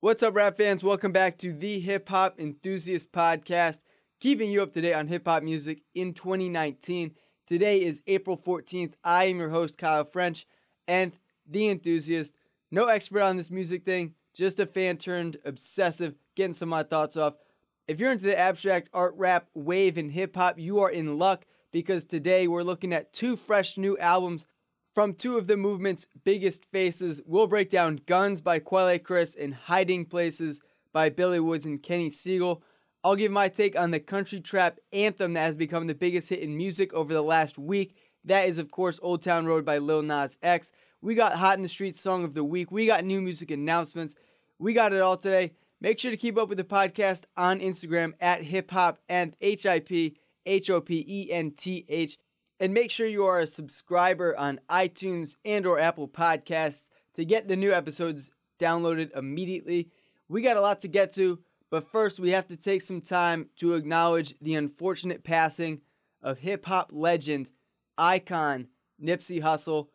What's up, rap fans? Welcome back to the Hip Hop Enthusiast Podcast, keeping you up to date on hip hop music in 2019. Today is April 14th. I am your host, Kyle French, and the enthusiast. No expert on this music thing, just a fan turned obsessive, getting some of my thoughts off. If you're into the abstract art rap wave and hip hop, you are in luck because today we're looking at two fresh new albums from two of the movement's biggest faces, we'll break down Guns by Quelle Chris and Hiding Places by Billy Woods and Kenny Segal. I'll give my take on the country trap anthem that has become the biggest hit in music over the last week. That is, of course, Old Town Road by Lil Nas X. We got Hot in the Streets Song of the Week. We got new music announcements. We got it all today. Make sure to keep up with the podcast on Instagram at hip hop and H I P H O P E N T H. And make sure you are a subscriber on iTunes and or Apple Podcasts to get the new episodes downloaded immediately. We got a lot to get to, but first we have to take some time to acknowledge the unfortunate passing of hip hop legend, icon Nipsey Hussle.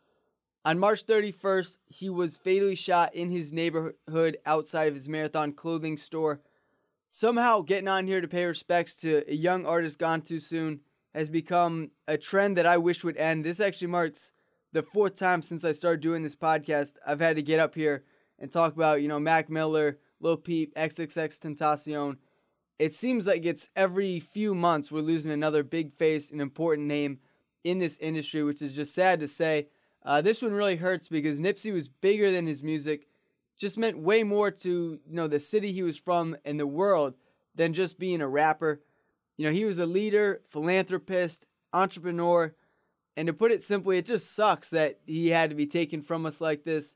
On March 31st, he was fatally shot in his neighborhood outside of his marathon clothing store. Somehow getting on here to pay respects to a young artist gone too soon has become a trend that I wish would end. This actually marks the fourth time since I started doing this podcast I've had to get up here and talk about, you know, Mac Miller, Lil Peep, XXX Tentacion. It seems like it's every few months we're losing another big face, an important name in this industry, which is just sad to say. Uh, this one really hurts because Nipsey was bigger than his music, just meant way more to you know the city he was from and the world than just being a rapper. You know, he was a leader, philanthropist, entrepreneur, and to put it simply, it just sucks that he had to be taken from us like this.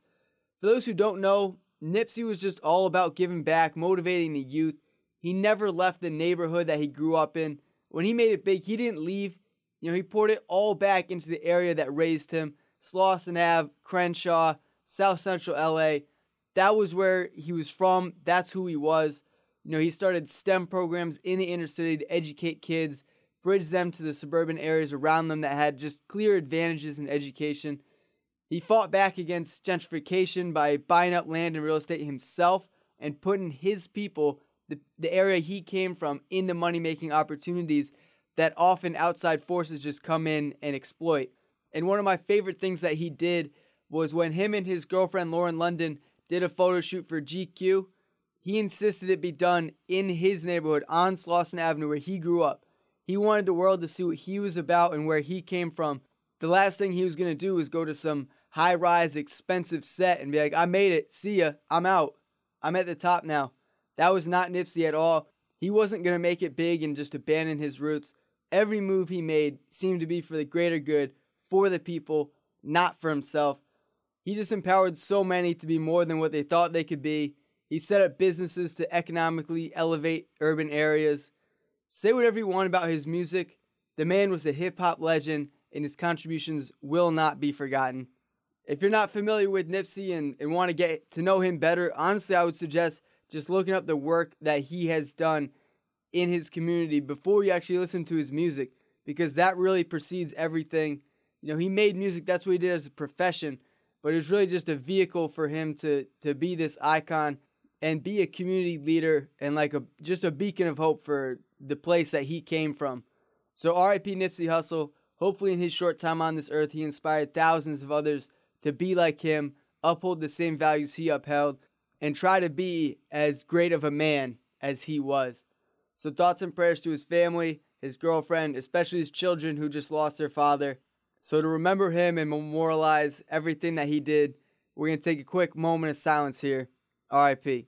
For those who don't know, Nipsey was just all about giving back, motivating the youth. He never left the neighborhood that he grew up in. When he made it big, he didn't leave. You know, he poured it all back into the area that raised him. Slauson Ave, Crenshaw, South Central LA. That was where he was from. That's who he was. You know, he started STEM programs in the inner city to educate kids, bridge them to the suburban areas around them that had just clear advantages in education. He fought back against gentrification by buying up land and real estate himself and putting his people, the, the area he came from, in the money making opportunities that often outside forces just come in and exploit. And one of my favorite things that he did was when him and his girlfriend Lauren London did a photo shoot for GQ he insisted it be done in his neighborhood on Slauson Avenue where he grew up. He wanted the world to see what he was about and where he came from. The last thing he was going to do was go to some high rise, expensive set and be like, I made it. See ya. I'm out. I'm at the top now. That was not Nipsey at all. He wasn't going to make it big and just abandon his roots. Every move he made seemed to be for the greater good, for the people, not for himself. He just empowered so many to be more than what they thought they could be he set up businesses to economically elevate urban areas. Say whatever you want about his music, the man was a hip hop legend, and his contributions will not be forgotten. If you're not familiar with Nipsey and, and want to get to know him better, honestly, I would suggest just looking up the work that he has done in his community before you actually listen to his music, because that really precedes everything. You know, he made music, that's what he did as a profession, but it was really just a vehicle for him to, to be this icon and be a community leader and like a just a beacon of hope for the place that he came from. So RIP Nipsey Hussle. Hopefully in his short time on this earth he inspired thousands of others to be like him, uphold the same values he upheld, and try to be as great of a man as he was. So thoughts and prayers to his family, his girlfriend, especially his children who just lost their father. So to remember him and memorialize everything that he did, we're going to take a quick moment of silence here RIP.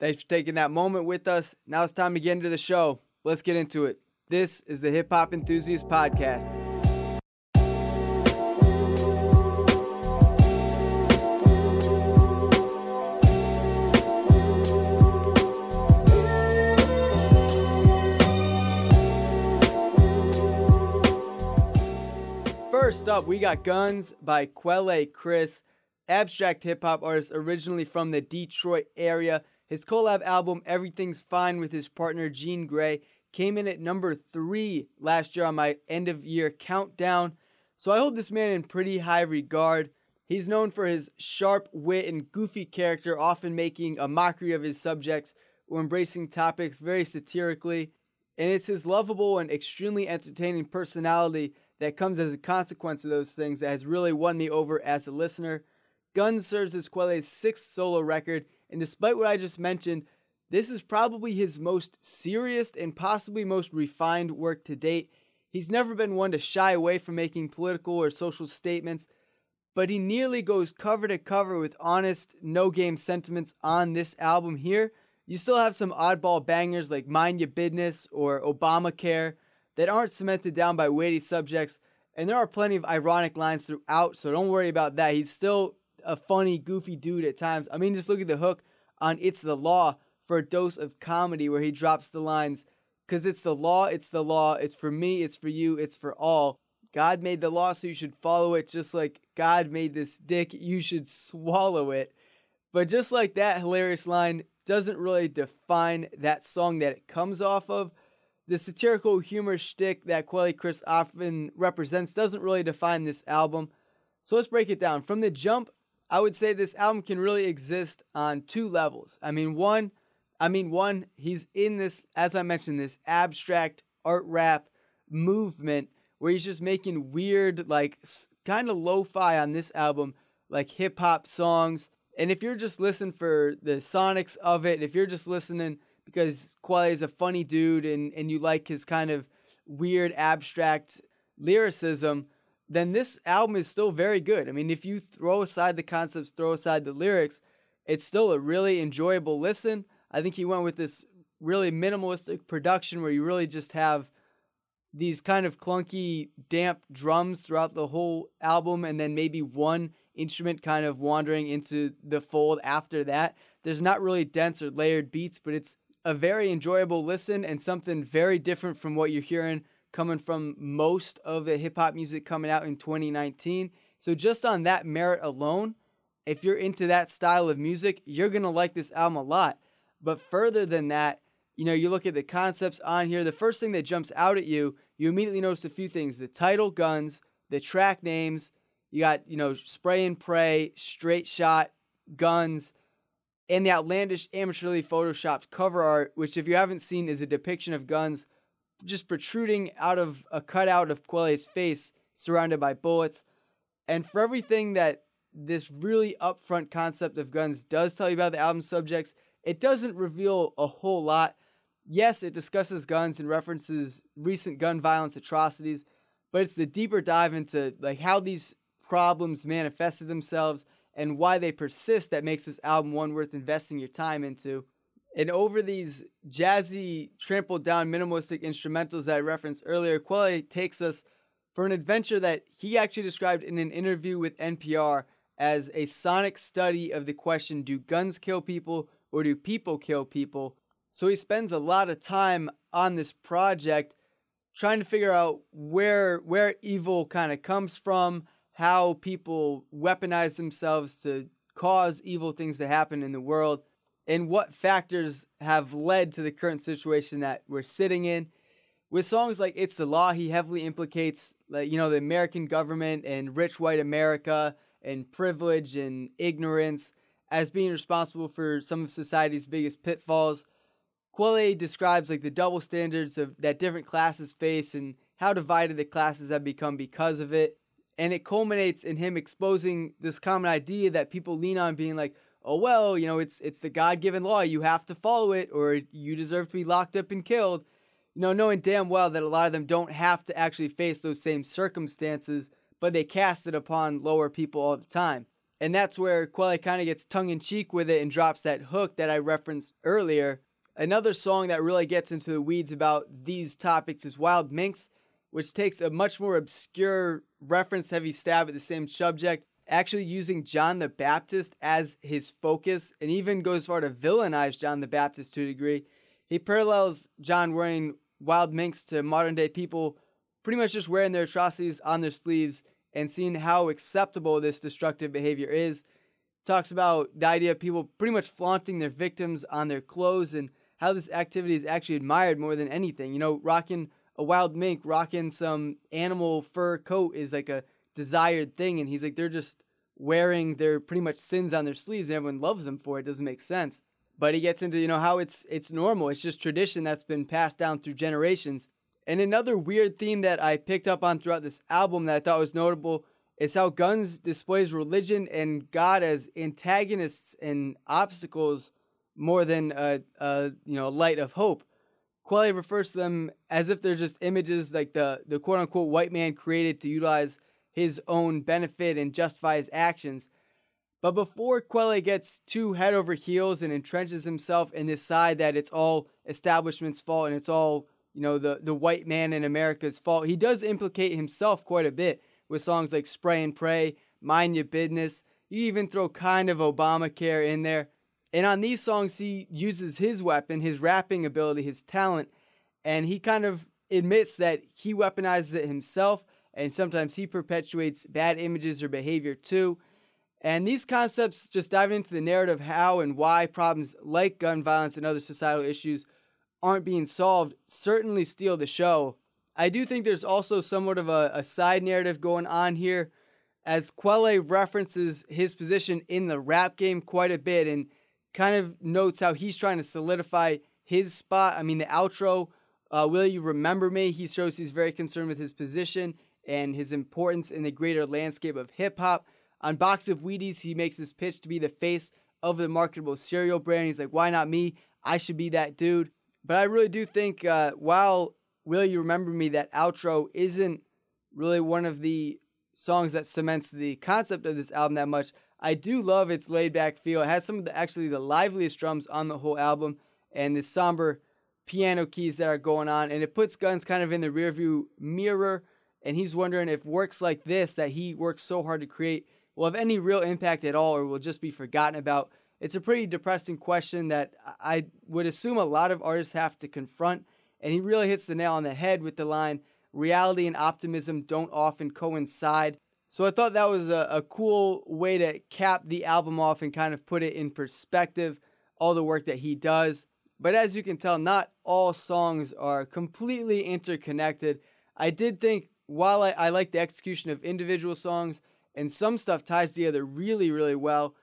Thanks for taking that moment with us. Now it's time to get into the show. Let's get into it. This is the Hip Hop Enthusiast Podcast. First up, we got Guns by Quelle Chris, abstract hip hop artist originally from the Detroit area. His collab album Everything's Fine with his partner Jean Grae, came in at number three last year on my end of year countdown. So I hold this man in pretty high regard. He's known for his sharp wit and goofy character, often making a mockery of his subjects or embracing topics very satirically. And it's his lovable and extremely entertaining personality that comes as a consequence of those things that has really won me over as a listener. Guns serves as Quelle's sixth solo record, and despite what I just mentioned, this is probably his most serious and possibly most refined work to date. He's never been one to shy away from making political or social statements, but he nearly goes cover to cover with honest, no game sentiments on this album here. You still have some oddball bangers like Mind Your Business or Obamacare that aren't cemented down by weighty subjects, and there are plenty of ironic lines throughout, so don't worry about that. He's still a funny, goofy dude at times. I mean, just look at the hook on It's the Law for a dose of comedy where he drops the lines, because it's the law, it's the law, it's for me, it's for you, it's for all. God made the law, so you should follow it, just like God made this dick, you should swallow it. But just like that hilarious line doesn't really define that song that it comes off of, the satirical humor shtick that Quelle Chris often represents doesn't really define this album. So let's break it down. From the jump, I would say this album can really exist on two levels. I mean, one, I mean, one, he's in this, as I mentioned, this abstract art rap movement where he's just making weird, like, kind of lo fi on this album, like hip hop songs. And if you're just listening for the sonics of it, if you're just listening because Quelle is a funny dude and, and you like his kind of weird, abstract lyricism, then this album is still very good. I mean, if you throw aside the concepts, throw aside the lyrics, it's still a really enjoyable listen. I think he went with this really minimalistic production where you really just have these kind of clunky, damp drums throughout the whole album, and then maybe one instrument kind of wandering into the fold after that. There's not really dense or layered beats, but it's a very enjoyable listen and something very different from what you're hearing coming from most of the hip hop music coming out in 2019. So, just on that merit alone, if you're into that style of music, you're going to like this album a lot. But further than that, you know, you look at the concepts on here, the first thing that jumps out at you, you immediately notice a few things the title, guns, the track names, you got, you know, spray and pray, straight shot, guns, and the outlandish amateurly photoshopped cover art, which, if you haven't seen, is a depiction of guns just protruding out of uh, a cutout of Quelle's face, surrounded by bullets. And for everything that this really upfront concept of guns does tell you about the album's subjects, it doesn't reveal a whole lot. Yes, it discusses guns and references recent gun violence atrocities, but it's the deeper dive into like how these problems manifested themselves and why they persist that makes this album one worth investing your time into. And over these jazzy, trampled down minimalistic instrumentals that I referenced earlier, Quelle takes us for an adventure that he actually described in an interview with NPR as a sonic study of the question do guns kill people or do people kill people? So he spends a lot of time on this project trying to figure out where where evil kind of comes from, how people weaponize themselves to cause evil things to happen in the world, and what factors have led to the current situation that we're sitting in. With songs like It's the Law, he heavily implicates like you know the American government and rich white America and privilege and ignorance as being responsible for some of society's biggest pitfalls. Quelle describes like the double standards of that different classes face and how divided the classes have become because of it and it culminates in him exposing this common idea that people lean on being like oh well you know it's it's the god-given law. You have to follow it or you deserve to be locked up and killed. You know knowing damn well that a lot of them don't have to actually face those same circumstances but they cast it upon lower people all the time. And that's where Quelle kind of gets tongue-in-cheek with it and drops that hook that I referenced earlier. Another song that really gets into the weeds about these topics is Wild Minks which takes a much more obscure reference heavy stab at the same subject, actually using John the Baptist as his focus and even goes far to villainize John the Baptist to a degree. He parallels John wearing wild minks to modern day people pretty much just wearing their atrocities on their sleeves and seeing how acceptable this destructive behavior is. Talks about the idea of people pretty much flaunting their victims on their clothes and how this activity is actually admired more than anything. You know, rocking a wild mink, rocking some animal fur coat is like a desired thing. And he's like, they're just wearing their pretty much sins on their sleeves and everyone loves them for it. it doesn't make sense. But he gets into, you know, how it's it's normal. It's just tradition that's been passed down through generations. And another weird theme that I picked up on throughout this album that I thought was notable is how Guns displays religion and God as antagonists and obstacles more than a, a you know light of hope. Quelle refers to them as if they're just images like the the quote unquote white man created to utilize his own benefit and justify his actions. But before Quelle gets too head over heels and entrenches himself in this side that it's all establishment's fault and it's all, you know, the, the white man in America's fault, he does implicate himself quite a bit with songs like Spray and Pray, Mind Your Business. You even throw kind of Obamacare in there. And on these songs, he uses his weapon, his rapping ability, his talent, and he kind of admits that he weaponizes it himself, and sometimes he perpetuates bad images or behavior too. And these concepts just diving into the narrative how and why problems like gun violence and other societal issues aren't being solved certainly steal the show. I do think there's also somewhat of a, a side narrative going on here, as Quelle references his position in the rap game quite a bit and kind of notes how he's trying to solidify his spot. I mean, the outro, uh, Will You Remember Me? He shows he's very concerned with his position and his importance in the greater landscape of hip hop. On Box of Wheaties, he makes his pitch to be the face of the marketable cereal brand. He's like, why not me? I should be that dude. But I really do think, uh, while Will You Remember Me, that outro isn't really one of the songs that cements the concept of this album that much. I do love its laid back feel. It has some of the actually the liveliest drums on the whole album and the somber piano keys that are going on. And it puts Guns kind of in the rearview mirror. And he's wondering if works like this that he worked so hard to create will have any real impact at all or will just be forgotten about. It's a pretty depressing question that I would assume a lot of artists have to confront. And he really hits the nail on the head with the line reality and optimism don't often coincide. So I thought that was a, a cool way to cap the album off and kind of put it in perspective, all the work that he does. But as you can tell, not all songs are completely interconnected. I did think while I, I like the execution of individual songs and some stuff ties together really, really well,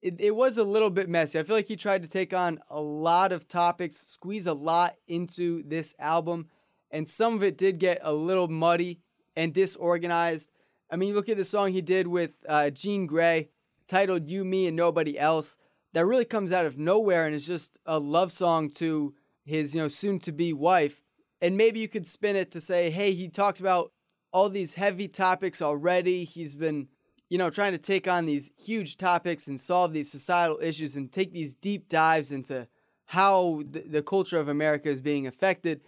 it, it was a little bit messy. I feel like he tried to take on a lot of topics, squeeze a lot into this album, and some of it did get a little muddy and disorganized. I mean, you look at the song he did with uh, Jean Grae, titled You, Me, and Nobody Else, that really comes out of nowhere and is just a love song to his, you know, soon to be wife. And maybe you could spin it to say, hey, he talked about all these heavy topics already. He's been, you know, trying to take on these huge topics and solve these societal issues and take these deep dives into how the, the culture of America is being affected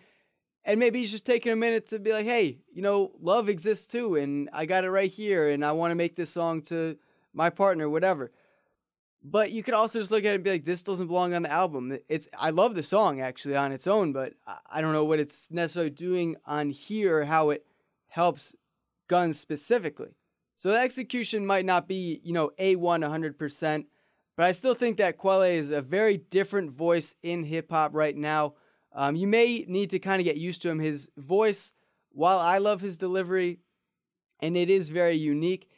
and maybe he's just taking a minute to be like, hey, you know, love exists too, and I got it right here, and I want to make this song to my partner, whatever. But you could also just look at it and be like, this doesn't belong on the album. It's I love the song actually on its own, but I don't know what it's necessarily doing on here, how it helps Guns specifically. So the execution might not be, you know, A1 100%, but I still think that Quelle is a very different voice in hip hop right now um, you may need to kind of get used to him. His voice, while I love his delivery, and it is very unique,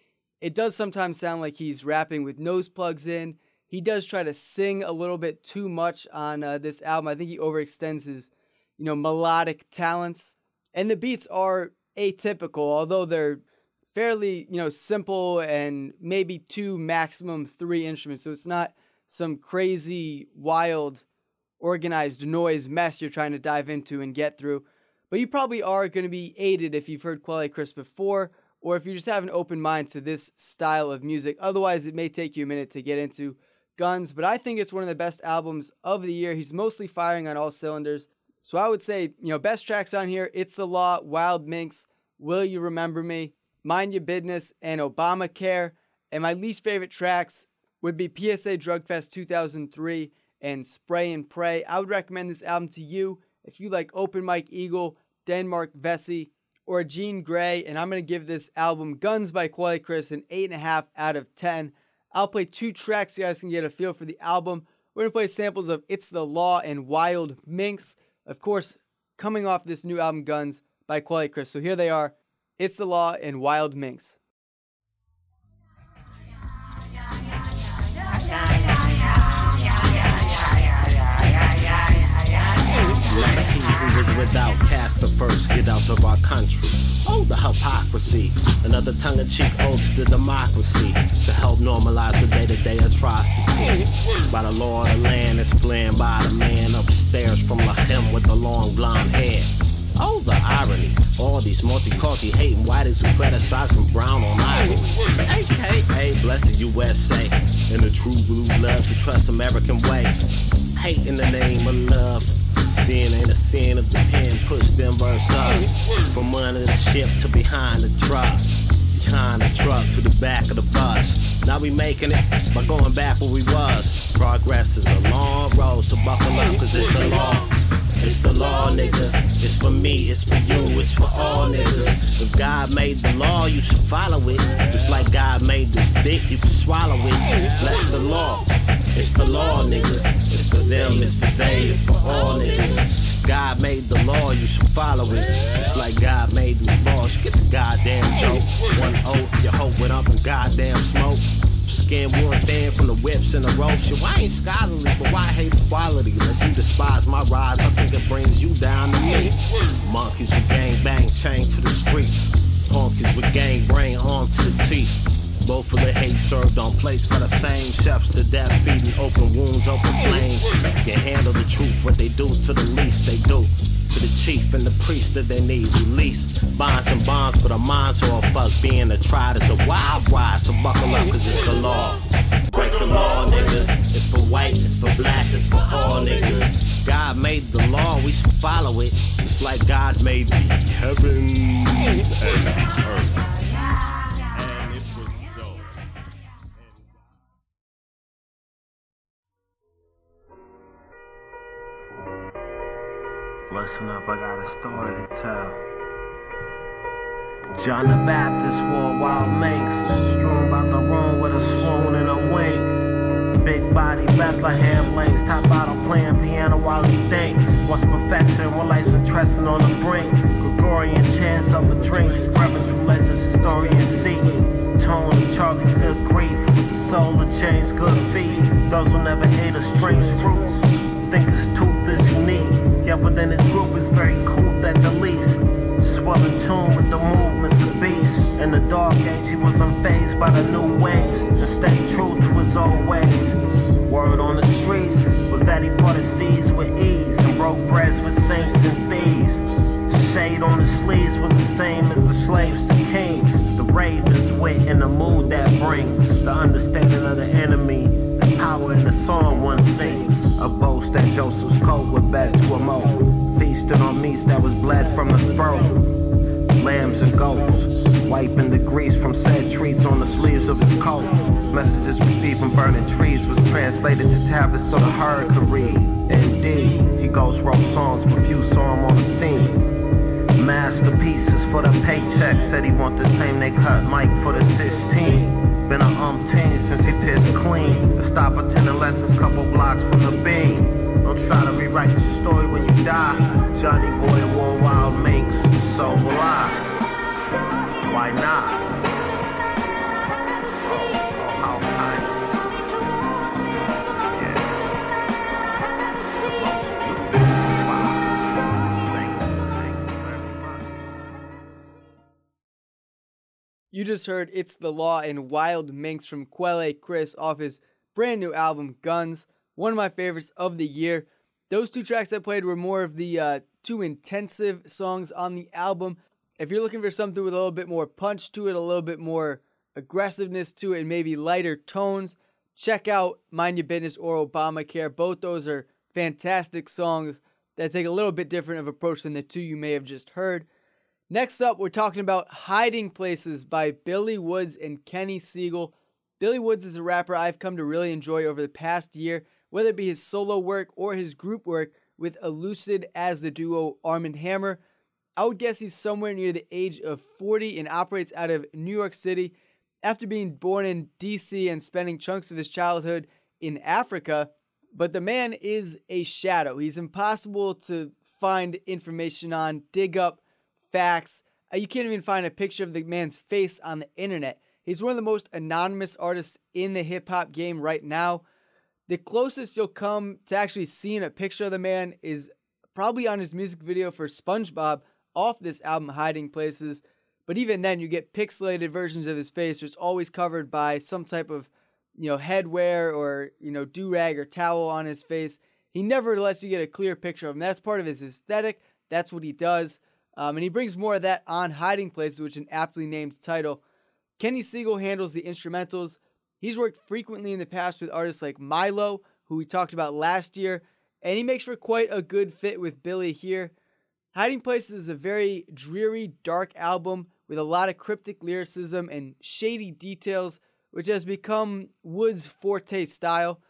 it does sometimes sound like he's rapping with nose plugs in. He does try to sing a little bit too much on uh, this album. I think he overextends his, you know, melodic talents. And the beats are atypical, although they're fairly, you know, simple and maybe two, maximum three instruments. So it's not some crazy, wild organized noise mess you're trying to dive into and get through. But you probably are going to be aided if you've heard Quelle Chris before, or if you just have an open mind to this style of music. Otherwise, it may take you a minute to get into Guns, but I think it's one of the best albums of the year. He's mostly firing on all cylinders. So I would say, you know, best tracks on here It's the Law, Wild Minks, Will You Remember Me, Mind Your Business, and Obamacare. And my least favorite tracks would be PSA Drug Fest 2003 and Spray and Pray. I would recommend this album to you if you like Open Mike Eagle, Denmark Vesey, or Jean Grae. And I'm going to give this album, Guns by Quelle Chris, an 8.5 out of 10. I'll play two tracks so you guys can get a feel for the album. We're going to play samples of It's the Law and Wild Minks. Of course, coming off this new album, Guns, by Quelle Chris. So here they are It's the Law and Wild Minks. Is without cast the first get out of our country. Oh, the hypocrisy. Another tongue in cheek ode to democracy to help normalize the day to day atrocities. By the law of the land, it's planned by the man upstairs from the Lachem with the long blonde hair. Oh, the irony. All these multi-culti hating whiteys who fetishize some brown on ivory. AKA blessed USA. And the true blue loves to trust American way. Hate in the name of love. Sin ain't a sin if the pen push them verses. From under the ship to behind the truck. Behind the truck to the back of the bus. Now we making it by going back where we was. Progress is a long road, so buckle up, cause it's the law. It's the law, nigga. It's for me, it's for you, it's for all niggas. If God made the law, you should follow it. Just like God made this dick, you can swallow it. Bless the law. It's the law, nigga. It's for them, it's for they, it's for all niggas. God made the law, you should follow it. Just like God made these you get the goddamn joke. One oath, your hope went up in goddamn smoke. Skin worn thin from the whips and the ropes. Yo, I ain't scholarly, but why hate equality? Unless you despise my rise, I think it brings you down to me. Monkeys with gang bang, chain to the streets. Punkies with gang brain, arm to the teeth. Both of the hate served on plates by the same chefs. to death feeding open wounds, open flames. Can handle the truth, what they do to the least they do. To the chief and the priest that they need released. Bonds and bonds, but our minds are all fucked. Being a tried is a wild ride, so buckle up, cause it's the law. Break the law, nigga. It's for white, it's for black, it's for all niggas. God made the law, we should follow it. It's like God made the heavens and earth. Listen up, I got a story to tell. John the Baptist wore wild minks, strewn about the room with a swoon and a wink. Big body Bethlehem links, top bottle playing piano while he thinks. What's perfection? What life's interesting on the brink? Gregorian chants of the drinks, reverence from legends, historians see. Tone Charlie's good grief, the soul of James' good feet. Those who never ate a strange fruits, think it's tooth Yeah, within his group is very cool at the least. Swell in tune with the movements of beasts. In the dark age, he was unfazed by the new waves and stayed true to his old ways. Word on the streets was that he parted seas with ease and broke breads with saints and thieves. The shade on the sleeves was the same as the slaves to kings. The raven's wit and the mood that brings the understanding of the enemy the power in the song one sings. A boast that Joseph's coat would beg to a moat. Feasting on meats that was bled from the throat. Lambs and goats. Wiping the grease from said treats on the sleeves of his coat. Messages received from burning trees was translated to tablets so the herd could read. Indeed, he ghost wrote songs, but few saw him on the scene. Masterpieces for the paycheck. Said he want the same they cut Mike for the 16. Been a umpteen since he pissed clean. To stop attending lessons couple blocks from the beam. Don't try to rewrite your story when you die. Johnny Boy wore wild minks, so will I. Why not? You just heard It's the Law and Wild Minks from Quelle Chris off his brand new album, Guns. One of my favorites of the year. Those two tracks I played were more of the uh, two intensive songs on the album. If you're looking for something with a little bit more punch to it, a little bit more aggressiveness to it, and maybe lighter tones, check out Mind Your Business or Obamacare. Both those are fantastic songs that take a little bit different of approach than the two you may have just heard. Next up, we're talking about Hiding Places by Billy Woods and Kenny Segal. Billy Woods is a rapper I've come to really enjoy over the past year, whether it be his solo work or his group work with Elucid as the duo Arm & Hammer. I would guess he's somewhere near the age of 40 and operates out of New York City. After being born in DC and spending chunks of his childhood in Africa, But the man is a shadow. He's impossible to find information on, dig up facts. Uh, you can't even find a picture of the man's face on the internet. He's one of the most anonymous artists in the hip hop game right now. The closest you'll come to actually seeing a picture of the man is probably on his music video for SpongeBob off this album, Hiding Places. But even then, you get pixelated versions of his face. It's always covered by some type of, you know, headwear or you know, do rag or towel on his face. He never lets you get a clear picture of him. That's part of his aesthetic. That's what he does. Um, and he brings more of that on Hiding Places, which an aptly named title. Kenny Segal handles the instrumentals. He's worked frequently in the past with artists like Milo, who we talked about last year, and he makes for quite a good fit with Billy here. Hiding Places is a very dreary, dark album with a lot of cryptic lyricism and shady details, which has become Wood's forte style.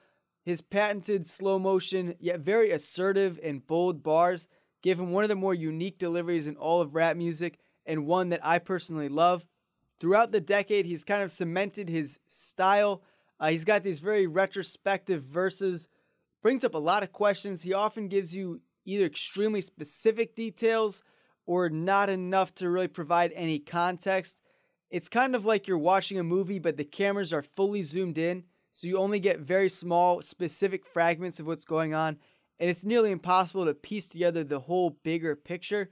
His patented slow motion, yet very assertive and bold bars give him one of the more unique deliveries in all of rap music, and one that I personally love. Throughout the decade, he's kind of cemented his style. Uh, he's got these very retrospective verses, brings up a lot of questions. He often gives you either extremely specific details or not enough to really provide any context. It's kind of like you're watching a movie, but the cameras are fully zoomed in, so you only get very small, specific fragments of what's going on, and it's nearly impossible to piece together the whole bigger picture.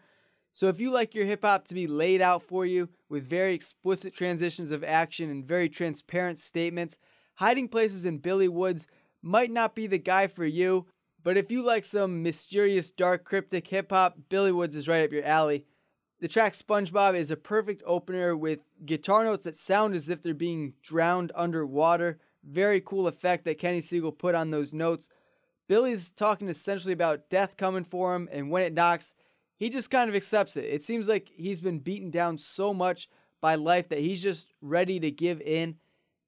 So, if you like your hip hop to be laid out for you with very explicit transitions of action and very transparent statements, Hiding Places in Billy Woods might not be the guy for you. But if you like some mysterious, dark, cryptic hip hop, Billy Woods is right up your alley. The track SpongeBob is a perfect opener with guitar notes that sound as if they're being drowned underwater. Very cool effect that Kenny Segal put on those notes. Billy's talking essentially about death coming for him, and when it knocks, he just kind of accepts it. It seems like he's been beaten down so much by life that he's just ready to give in.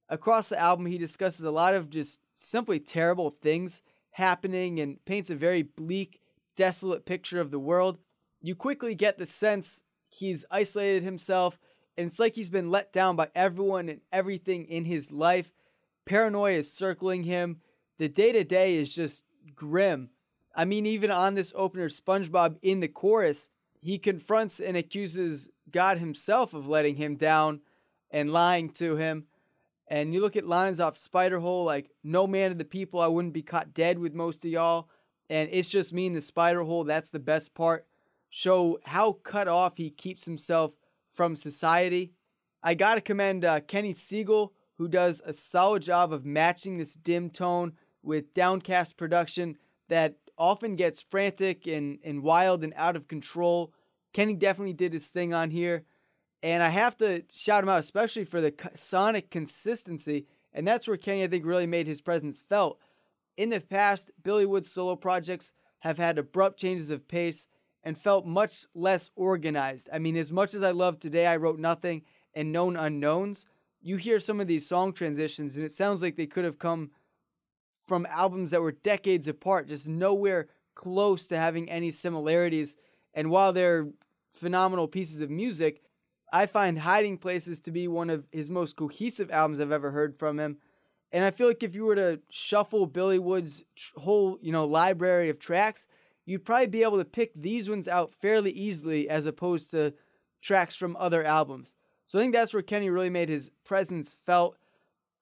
Across the album, he discusses a lot of just simply terrible things happening and paints a very bleak, desolate picture of the world. You quickly get the sense he's isolated himself, and it's like he's been let down by everyone and everything in his life. Paranoia is circling him. The day to day is just grim. I mean, even on this opener, SpongeBob in the chorus, he confronts and accuses God himself of letting him down and lying to him. And you look at lines off Spiderhole like, no man of the people, I wouldn't be caught dead with most of y'all. And it's just me in the Spiderhole. That's the best part. Show how cut off he keeps himself from society. I got to commend uh, Kenny Segal, who does a solid job of matching this dim tone with downcast production that often gets frantic and, and wild and out of control. Kenny definitely did his thing on here. And I have to shout him out, especially for the sonic consistency. And that's where Kenny, I think, really made his presence felt. In the past, Billy Wood's solo projects have had abrupt changes of pace and felt much less organized. I mean, as much as I love Today I Wrote Nothing and Known Unknowns, you hear some of these song transitions and it sounds like they could have come from albums that were decades apart, just nowhere close to having any similarities. And while they're phenomenal pieces of music, I find Hiding Places to be one of his most cohesive albums I've ever heard from him. And I feel like if you were to shuffle Billy Wood's whole, you know, library of tracks, you'd probably be able to pick these ones out fairly easily as opposed to tracks from other albums. So I think that's where Kenny really made his presence felt.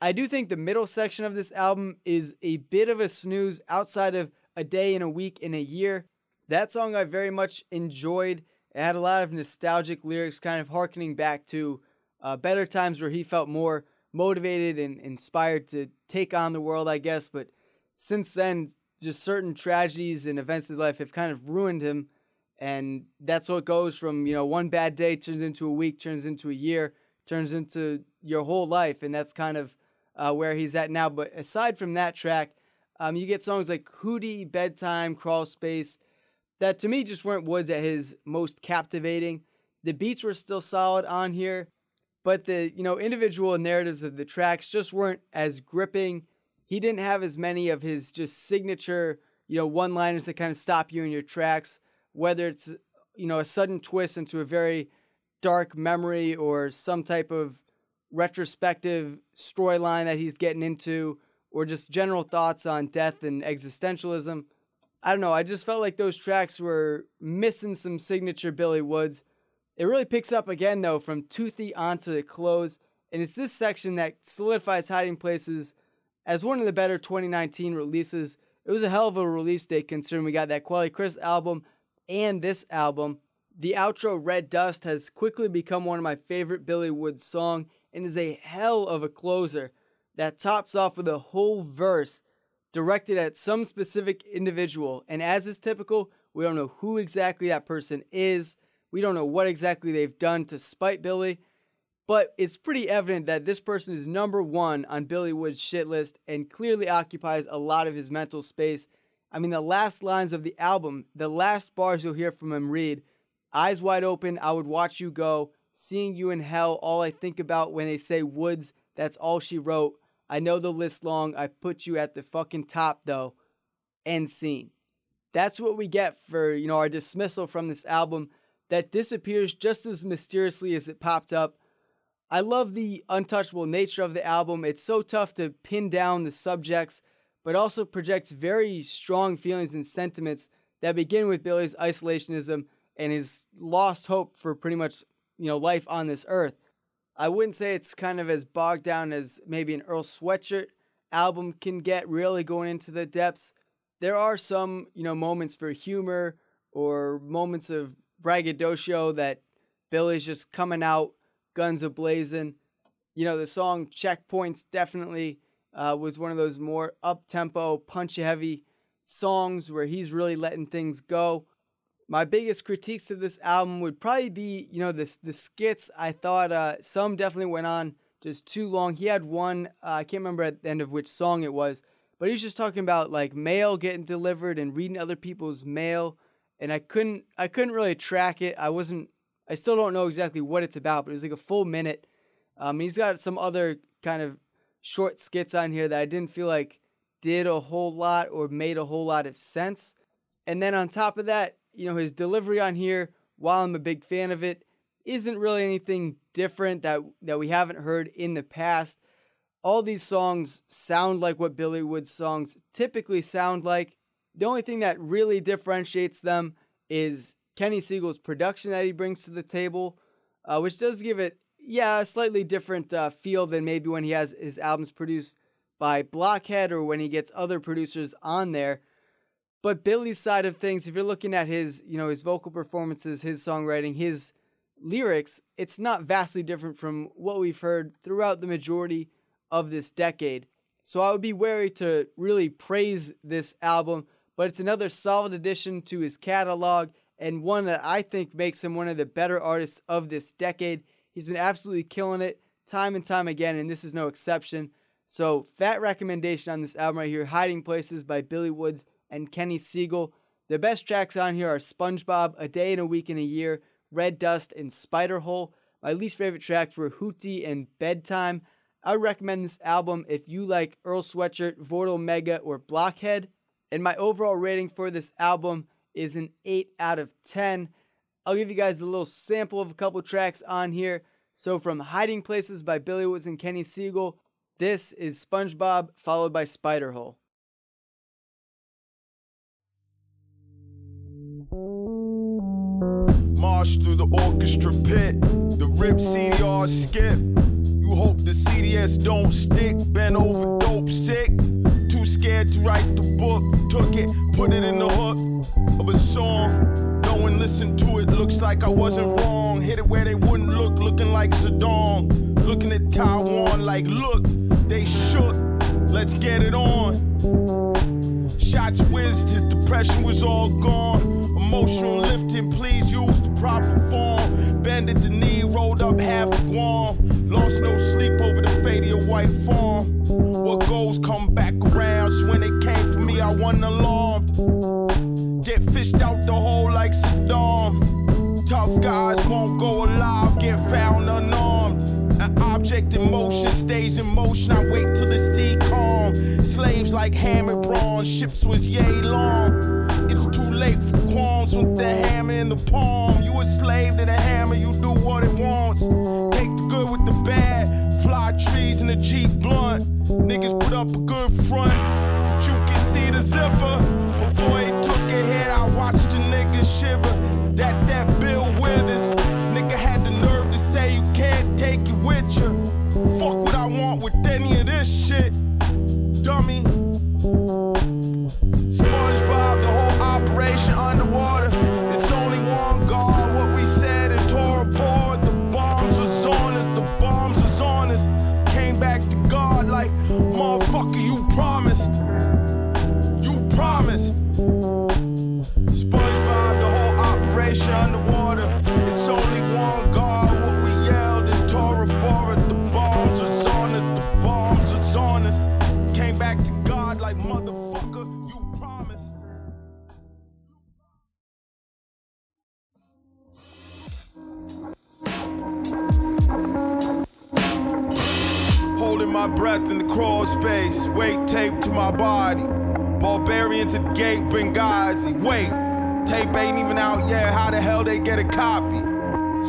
I do think the middle section of this album is a bit of a snooze outside of a day in a week in a year. That song I very much enjoyed. It had a lot of nostalgic lyrics, kind of harkening back to uh, better times where he felt more motivated and inspired to take on the world, I guess. But since then, just certain tragedies and events in his life have kind of ruined him. And that's what goes from, you know, one bad day turns into a week, turns into a year, turns into your whole life. And that's kind of uh, where he's at now. But aside from that track, um, you get songs like Houthi, Bedtime, Crawl Space, that to me just weren't Woods at his most captivating. The beats were still solid on here, but the you know individual narratives of the tracks just weren't as gripping. He didn't have as many of his just signature you know one-liners that kind of stop you in your tracks, whether it's you know a sudden twist into a very dark memory or some type of retrospective storyline that he's getting into or just general thoughts on death and existentialism. I don't know. I just felt like those tracks were missing some signature Billy Woods. It really picks up again, though, from Toothy onto the close. And it's this section that solidifies Hiding Places as one of the better 2019 releases. It was a hell of a release date considering we got that Quelle Chris album and this album. The outro Red Dust has quickly become one of my favorite Billy Woods song and is a hell of a closer that tops off with a whole verse directed at some specific individual. And as is typical, we don't know who exactly that person is. We don't know what exactly they've done to spite Billy. But it's pretty evident that this person is number one on Billy Wood's shit list and clearly occupies a lot of his mental space. I mean, the last lines of the album, the last bars you'll hear from him read Eyes wide open, I would watch you go. Seeing you in hell, all I think about when they say Woods, that's all she wrote. I know the list long. I put you at the fucking top though. End scene. That's what we get for, you know, our dismissal from this album that disappears just as mysteriously as it popped up. I love the untouchable nature of the album. It's so tough to pin down the subjects, but also projects very strong feelings and sentiments that begin with Billy's isolationism and his lost hope for pretty much, you know, life on this earth. I wouldn't say it's kind of as bogged down as maybe an Earl Sweatshirt album can get, really going into the depths. There are some, you know, moments for humor or moments of braggadocio that Billy's just coming out guns a blazing. You know, the song Checkpoints definitely uh, was one of those more up tempo, punchy heavy songs where he's really letting things go my biggest critiques of this album would probably be, you know, the the skits. I thought uh, some definitely went on just too long. He had one, uh, I can't remember at the end of which song it was, but he's just talking about like mail getting delivered and reading other people's mail, and I couldn't I couldn't really track it. I wasn't. I still don't know exactly what it's about, but it was like a full minute. Um, he's got some other kind of short skits on here that I didn't feel like did a whole lot or made a whole lot of sense. And then on top of that, you know, his delivery on here, while I'm a big fan of it, isn't really anything different that that we haven't heard in the past. All these songs sound like what Billy Wood's songs typically sound like. The only thing that really differentiates them is Kenny Segal's production that he brings to the table, uh, which does give it, yeah, a slightly different uh, feel than maybe when he has his albums produced by Blockhead or when he gets other producers on there. But Billy's side of things, if you're looking at his, you know, his vocal performances, his songwriting, his lyrics, it's not vastly different from what we've heard throughout the majority of this decade. So I would be wary to really praise this album, but it's another solid addition to his catalog and one that I think makes him one of the better artists of this decade. He's been absolutely killing it time and time again, and this is no exception. So, fat recommendation on this album right here Hiding Places by Billy Woods and Kenny Segal. The best tracks on here are SpongeBob, A Day and a Week in a Year, Red Dust, and Spider Hole. My least favorite tracks were Houthi and Bedtime. I recommend this album if you like Earl Sweatshirt, Vordul Mega, or Blockhead. And my overall rating for this album is an 8 out of 10. I'll give you guys a little sample of a couple tracks on here. So, from Hiding Places by Billy Woods and Kenny Segal, this is SpongeBob, followed by Spider March through the orchestra pit, the rip CDR skip. You hope the CDS don't stick, bent over dope sick. Too scared to write the book, took it, put it in the hook of a song. No one listened to it, looks like I wasn't wrong. Hit it where they wouldn't look, looking like Saddam. Looking at Taiwan like, look, they shook, let's get it on. Shots whizzed, his depression was all gone. Emotional lifting, please use the proper form. Bended the knee, rolled up half a Guam. Lost no sleep over the fate of your white farm. What goes come back around. So when it came for me, I wasn't alarmed. Get fished out the hole like Saddam. Tough guys won't go alive, get found unarmed. An object in motion stays in motion. I wait till the sea calm. Slaves like hammer bronze, ships was yay long. It's too late for qualms with the hammer in the palm. You a slave to the hammer, you do what it wants. Take the good with the bad. Fly trees in a Jeep blunt. Niggas put up a good front, but you can see the zipper.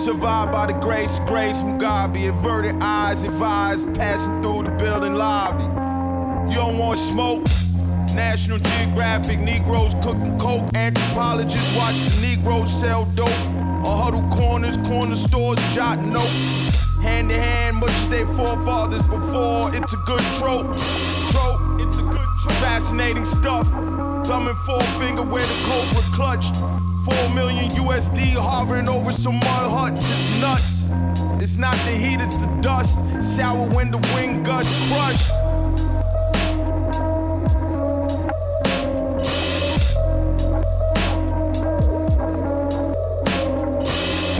Survived by the grace, grace Mugabe. Averted eyes, advised, passing through the building lobby. You don't want smoke? National Geographic, Negroes cooking coke. Anthropologists watch the Negroes sell dope. On huddle corners, corner stores, jotting notes. Hand in hand, much as their forefathers before. It's a good trope. Trope, it's a good trope. Fascinating stuff. Thumb and forefinger where the cobra clutched. Four million USD hovering over some mud huts. It's nuts. It's not the heat, it's the dust. Sour when the wind gusts crush.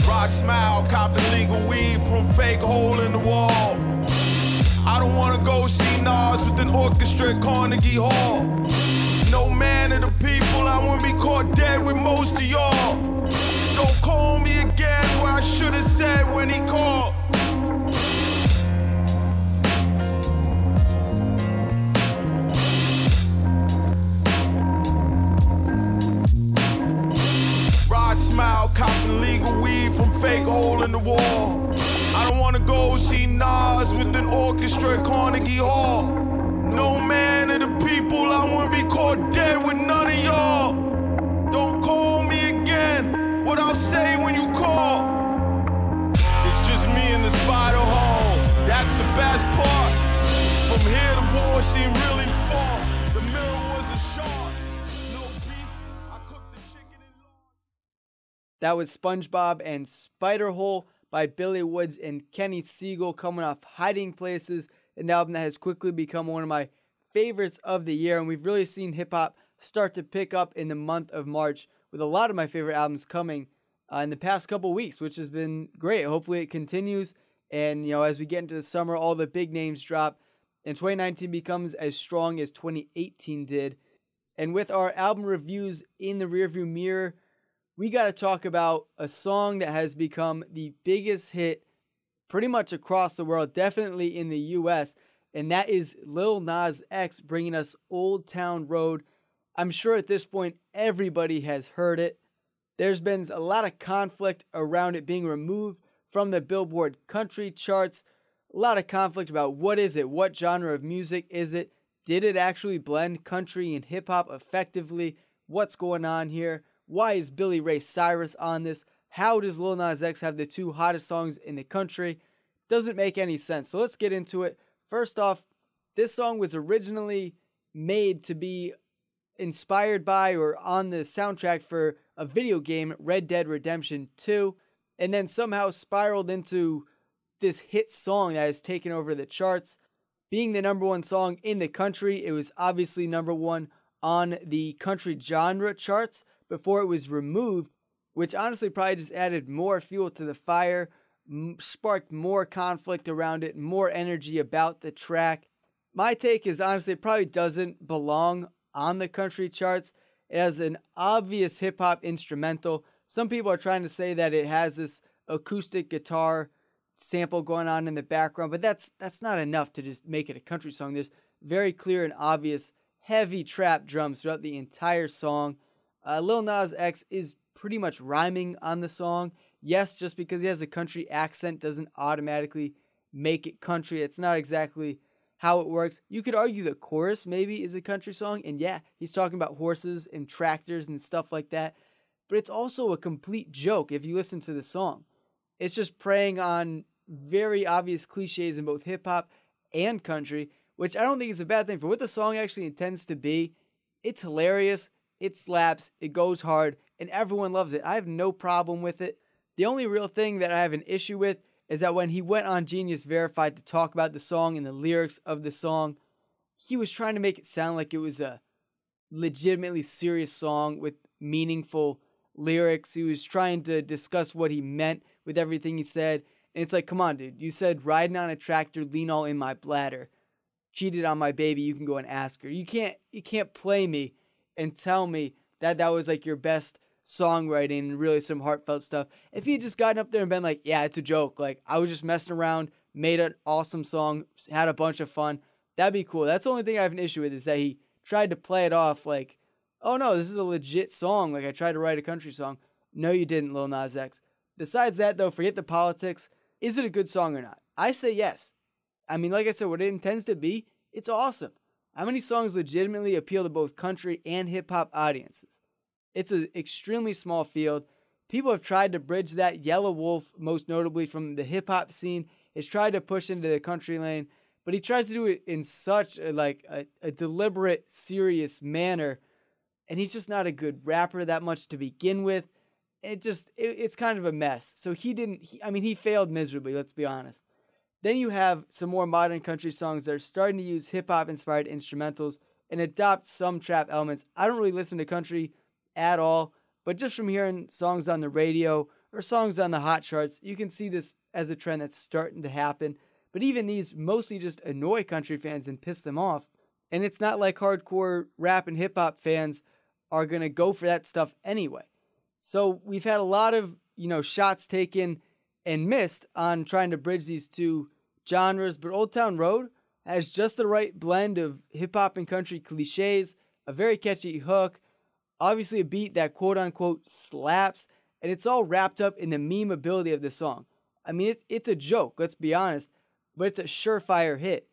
Rock smile, cop illegal weed from fake hole in the wall. I don't wanna go see Nas with an orchestra at Carnegie Hall. Wouldn't be caught dead with most of y'all. Don't call me again what I should have said when he called. Rod smile, copping legal weed from fake hole in the wall. I don't wanna go see Nas with an orchestra at Carnegie Hall. That was SpongeBob and Spiderhole by Billy Woods and Kenny Segal coming off Hiding Places, an album that has quickly become one of my favorites of the year. And we've really seen hip hop start to pick up in the month of March with a lot of my favorite albums coming uh, in the past couple weeks, which has been great. Hopefully it continues. And, you know, as we get into the summer, all the big names drop and 2019 becomes as strong as 2018 did. And with our album reviews in the rearview mirror, we got to talk about a song that has become the biggest hit pretty much across the world, definitely in the US, and that is Lil Nas X bringing us Old Town Road. I'm sure at this point everybody has heard it. There's been a lot of conflict around it being removed from the Billboard country charts. A lot of conflict about what is it? What genre of music is it? Did it actually blend country and hip hop effectively? What's going on here? Why is Billy Ray Cyrus on this? How does Lil Nas X have the two hottest songs in the country? Doesn't make any sense. So let's get into it. First off, this song was originally made to be inspired by or on the soundtrack for a video game, Red Dead Redemption 2, and then somehow spiraled into this hit song that has taken over the charts. Being the number one song in the country, it was obviously number one on the country genre charts before it was removed, which honestly probably just added more fuel to the fire, m- sparked more conflict around it, more energy about the track. My take is honestly, it probably doesn't belong on the country charts. Has an obvious hip hop instrumental. Some people are trying to say that it has this acoustic guitar sample going on in the background, but that's that's not enough to just make it a country song. There's very clear and obvious heavy trap drums throughout the entire song. Uh, Lil Nas X is pretty much rhyming on the song. Yes, just because he has a country accent doesn't automatically make it country. It's not exactly how it works. You could argue the chorus maybe is a country song, and yeah, he's talking about horses and tractors and stuff like that. But it's also a complete joke if you listen to the song. It's just preying on very obvious cliches in both hip hop and country, which I don't think is a bad thing for what the song actually intends to be. It's hilarious, it slaps, it goes hard, and everyone loves it. I have no problem with it. The only real thing that I have an issue with is that when he went on Genius Verified to talk about the song and the lyrics of the song, he was trying to make it sound like it was a legitimately serious song with meaningful lyrics. He was trying to discuss what he meant with everything he said. And it's like, come on, dude. You said riding on a tractor, lean all in my bladder. Cheated on my baby, you can go and ask her. You can't you can't play me and tell me that that was like your best songwriting and really some heartfelt stuff. If he had just gotten up there and been like, yeah, it's a joke, like I was just messing around, made an awesome song, had a bunch of fun, that'd be cool. That's the only thing I have an issue with is that he tried to play it off like, oh no, this is a legit song. Like I tried to write a country song. No, you didn't, Lil Nas X. Besides that, though, forget the politics. Is it a good song or not? I say yes. I mean, like I said, what it intends to be, it's awesome. How many songs legitimately appeal to both country and hip hop audiences? It's an extremely small field. People have tried to bridge that. Yelawolf, most notably from the hip hop scene, has tried to push into the country lane, but he tries to do it in such a, like a, a deliberate, serious manner, and he's just not a good rapper that much to begin with. It just it, it's kind of a mess. So he didn't. He, I mean, he failed miserably. Let's be honest. Then you have some more modern country songs that are starting to use hip hop inspired instrumentals and adopt some trap elements. I don't really listen to country at all, but just from hearing songs on the radio or songs on the hot charts, you can see this as a trend that's starting to happen. But even these mostly just annoy country fans and piss them off. And it's not like hardcore rap and hip hop fans are going to go for that stuff anyway. So we've had a lot of, you know, shots taken and missed on trying to bridge these two genres, but Old Town Road has just the right blend of hip hop and country cliches, a very catchy hook, obviously a beat that quote unquote slaps, and it's all wrapped up in the meme ability of the song. I mean, it's it's a joke, let's be honest, but it's a surefire hit.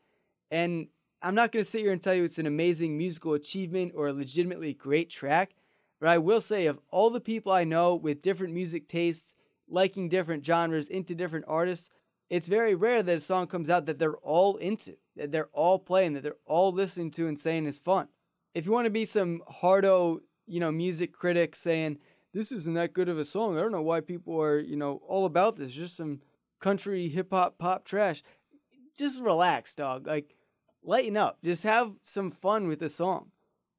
And I'm not gonna sit here and tell you it's an amazing musical achievement or a legitimately great track, but I will say of all the people I know with different music tastes, liking different genres, into different artists, it's very rare that a song comes out that they're all into, that they're all playing, that they're all listening to and saying is fun. If you want to be some hardo you know, music critic saying this isn't that good of a song. I don't know why people are, you know, all about this. Just some country hip hop pop trash. Just relax, dog. Like lighten up. Just have some fun with the song.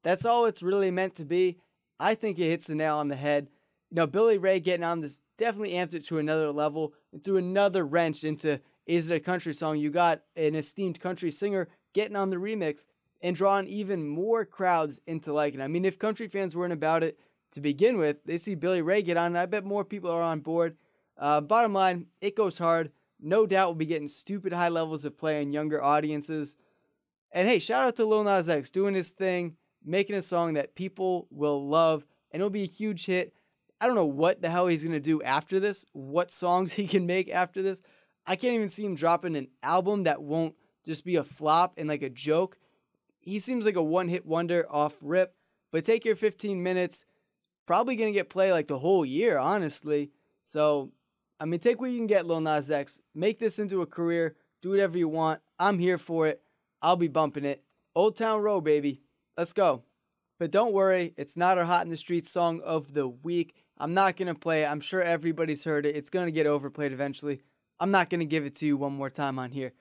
That's all it's really meant to be. I think it hits the nail on the head. You know, Billy Ray getting on this definitely amped it to another level and threw another wrench into is it a country song? You got an esteemed country singer getting on the remix and drawing even more crowds into liking. I mean, if country fans weren't about it to begin with, they see Billy Ray get on, and I bet more people are on board. Uh, bottom line, it goes hard. No doubt we'll be getting stupid high levels of play in younger audiences. And hey, shout out to Lil Nas X doing his thing, making a song that people will love, and it'll be a huge hit. I don't know what the hell he's gonna do after this, what songs he can make after this. I can't even see him dropping an album that won't just be a flop and like a joke he seems like a one hit wonder off rip, but take your 15 minutes. Probably going to get play like the whole year, honestly. So, I mean, take what you can get, Lil Nas X. Make this into a career. Do whatever you want. I'm here for it. I'll be bumping it. Old Town Road, baby. Let's go. But don't worry, it's not our Hot in the Streets song of the week. I'm not going to play it. I'm sure everybody's heard it. It's going to get overplayed eventually. I'm not going to give it to you one more time on here.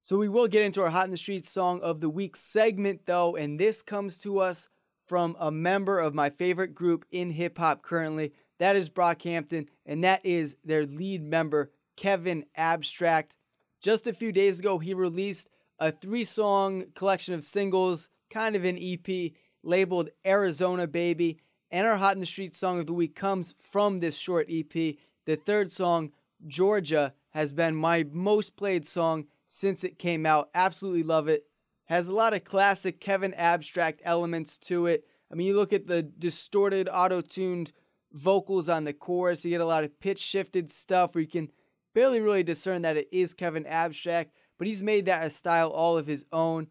So we will get into our Hot in the Streets song of the week segment though, and this comes to us from a member of my favorite group in hip hop currently. That is Brockhampton, and that is their lead member, Kevin Abstract. Just a few days ago, he released a three song collection of singles, kind of an EP, labeled Arizona Baby. And our Hot in the Streets song of the week comes from this short EP. The third song, Georgia, has been my most played song since it came out. Absolutely love it. Has a lot of classic Kevin Abstract elements to it. I mean, you look at the distorted, auto tuned vocals on the chorus, you get a lot of pitch shifted stuff where you can barely really discern that it is Kevin Abstract. but he's made that a style all of his own.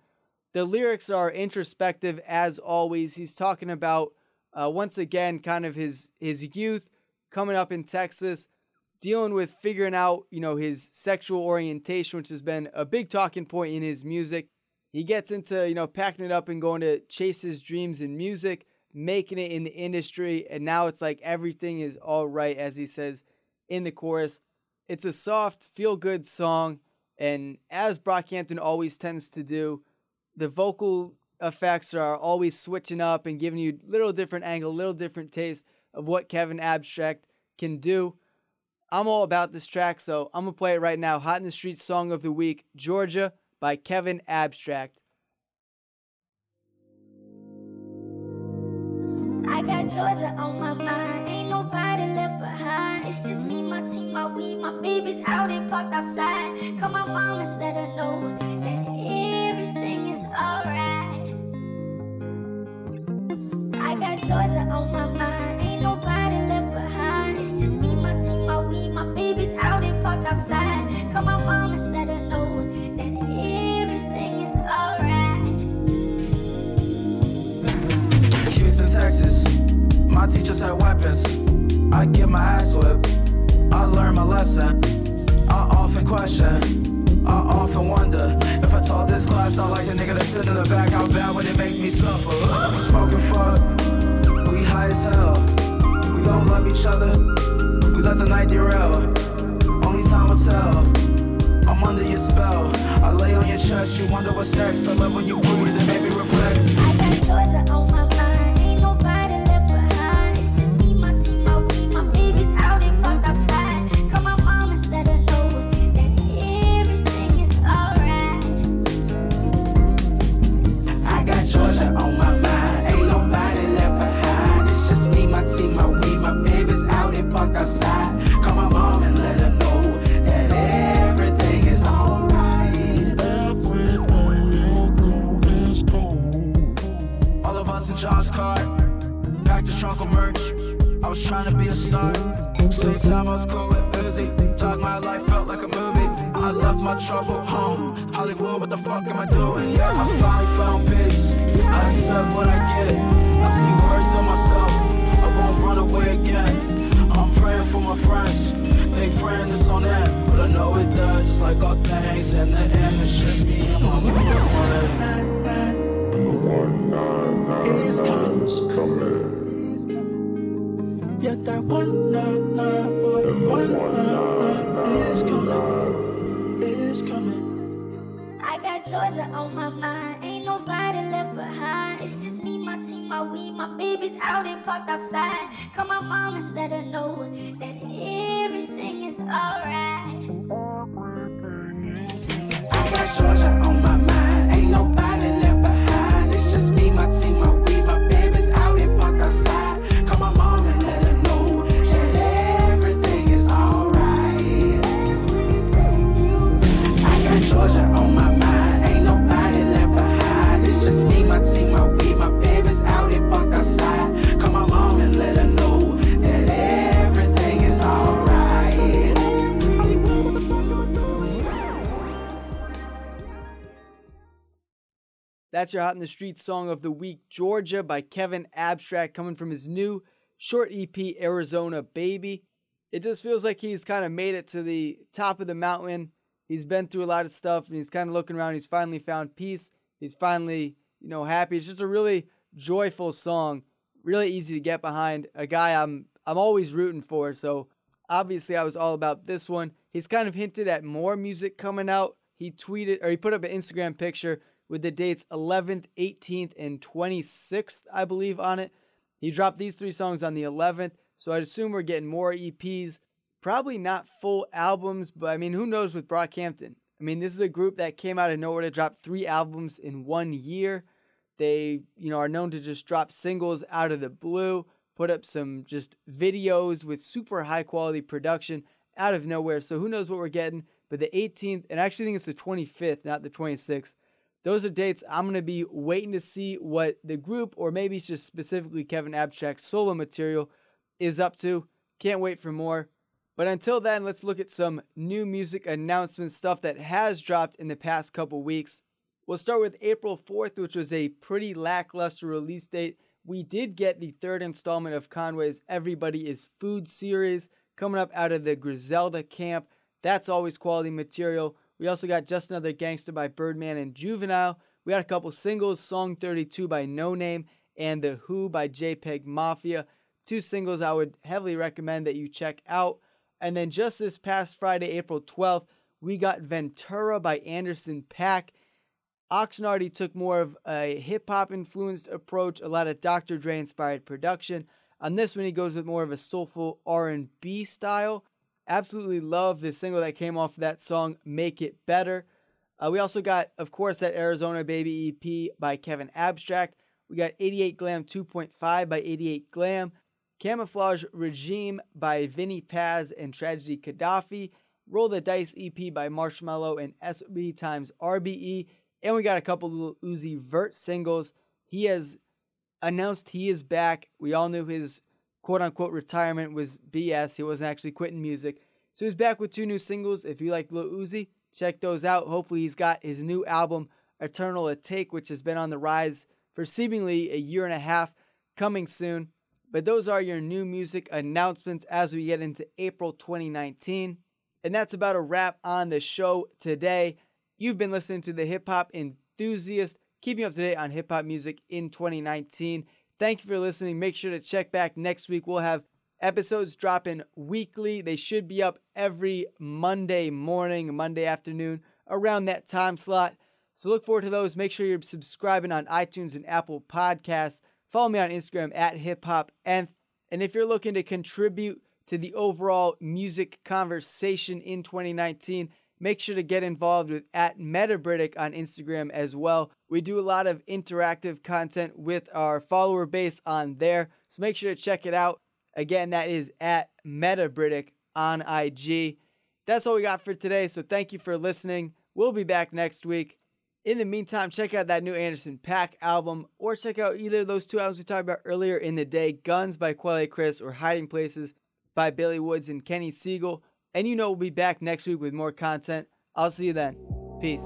The lyrics are introspective as always. He's talking about uh, once again kind of his his youth coming up in Texas, dealing with figuring out you know his sexual orientation, which has been a big talking point in his music. He gets into you know packing it up and going to chase his dreams in music, making it in the industry, and now it's like everything is all right, as he says in the chorus. It's a soft, feel good song, and as Brockhampton always tends to do, the vocal effects are always switching up and giving you little different angle, little different taste of what Kevin Abstract can do. I'm all about this track, so I'm gonna play it right now. Hot in the Streets Song of the Week, Georgia by Kevin Abstract. I got Georgia on my mind. Ain't nobody left behind. It's just me, my team, my weed, my baby's out and parked outside. Call my mom and let her know that everything is alright. I got Georgia on my mind. Ain't nobody left behind. It's just me, my team, my weed, my baby's out and parked outside. Call my mom and let her know that everything is alright. Houston, Texas. My teachers had weapons. I get my ass whipped. I learned my lesson. I often question. I often wonder if I told this class I like the nigga that sit in the back. How bad would it make me suffer? Smoking fuck. We high as hell. We don't love each other. We let the night derail. Only time will tell. I'm under your spell. I lay on your chest. You wonder what's sex. I love when you breathe and make me reflect. That's your Hot in the Street song of the week, Georgia by Kevin Abstract, coming from his new short EP, Arizona Baby. It just feels like he's kind of made it to the top of the mountain. He's been through a lot of stuff and he's kind of looking around. He's finally found peace. He's finally, you know, happy. It's just a really joyful song, really easy to get behind. A guy I'm I'm always rooting for. So obviously I was all about this one. He's kind of hinted at more music coming out. He tweeted or he put up an Instagram picture with the dates 11th, 18th, and 26th, I believe, on it. He dropped these three songs on the 11th, so I'd assume we're getting more EPs. Probably not full albums, but I mean, who knows with Brockhampton? I mean, this is a group that came out of nowhere to drop three albums in one year. They, you know, are known to just drop singles out of the blue, put up some just videos with super high quality production out of nowhere. So who knows what we're getting? But the 18th, and I actually think it's the 25th, not the 26th. Those are dates I'm going to be waiting to see what the group, or maybe just specifically Kevin Abstract's solo material, is up to. Can't wait for more. But until then, let's look at some new music announcement stuff that has dropped in the past couple weeks. We'll start with April 4th, which was a pretty lackluster release date. We did get the third installment of Conway's Everybody is Food series coming up out of the Griselda camp. That's always quality material. We also got Just Another Gangster by Birdman and Juvenile. We got a couple singles, Song 32 by Noname and The Who by JPEG Mafia. Two singles I would heavily recommend that you check out. And then just this past Friday, April 12th, we got Ventura by Anderson .Paak. Oxnard took more of a hip hop influenced approach, a lot of Dr. Dre inspired production. On this one, he goes with more of a soulful R&B style. Absolutely love the single that came off of that song, "Make It Better." Uh, we also got, of course, that Arizona Baby EP by Kevin Abstract. We got 88 Glam 2.5 by 88 Glam. Camouflage Regime by Vinnie Paz and Tragedy Khadafi. Roll the Dice EP by Marshmello and SB times RBE. And we got a couple Lil Uzi Vert singles. He has announced he is back. We all knew his quote unquote retirement was BS. He wasn't actually quitting music. So he's back with two new singles. If you like Lil Uzi, check those out. Hopefully, he's got his new album, Eternal Atake, which has been on the rise for seemingly a year and a half, coming soon. But those are your new music announcements as we get into April 2019. And that's about a wrap on the show today. You've been listening to the Hip Hop Enthusiast, keeping up to date on hip hop music in 2019. Thank you for listening. Make sure to check back next week. We'll have episodes dropping weekly. They should be up every Monday morning, Monday afternoon, around that time slot. So look forward to those. Make sure you're subscribing on iTunes and Apple Podcasts. Follow me on Instagram at hip hop And if you're looking to contribute to the overall music conversation in 2019, make sure to get involved with at Metabritick on Instagram as well. We do a lot of interactive content with our follower base on there, so make sure to check it out. Again, that is at Metabritic on IG. That's all we got for today, so thank you for listening. We'll be back next week. In the meantime, check out that new Anderson .Paak album, or check out either of those two albums we talked about earlier in the day Guns by Quelle Chris or Hiding Places by Billy Woods and Kenny Segal. And you know we'll be back next week with more content. I'll see you then. Peace.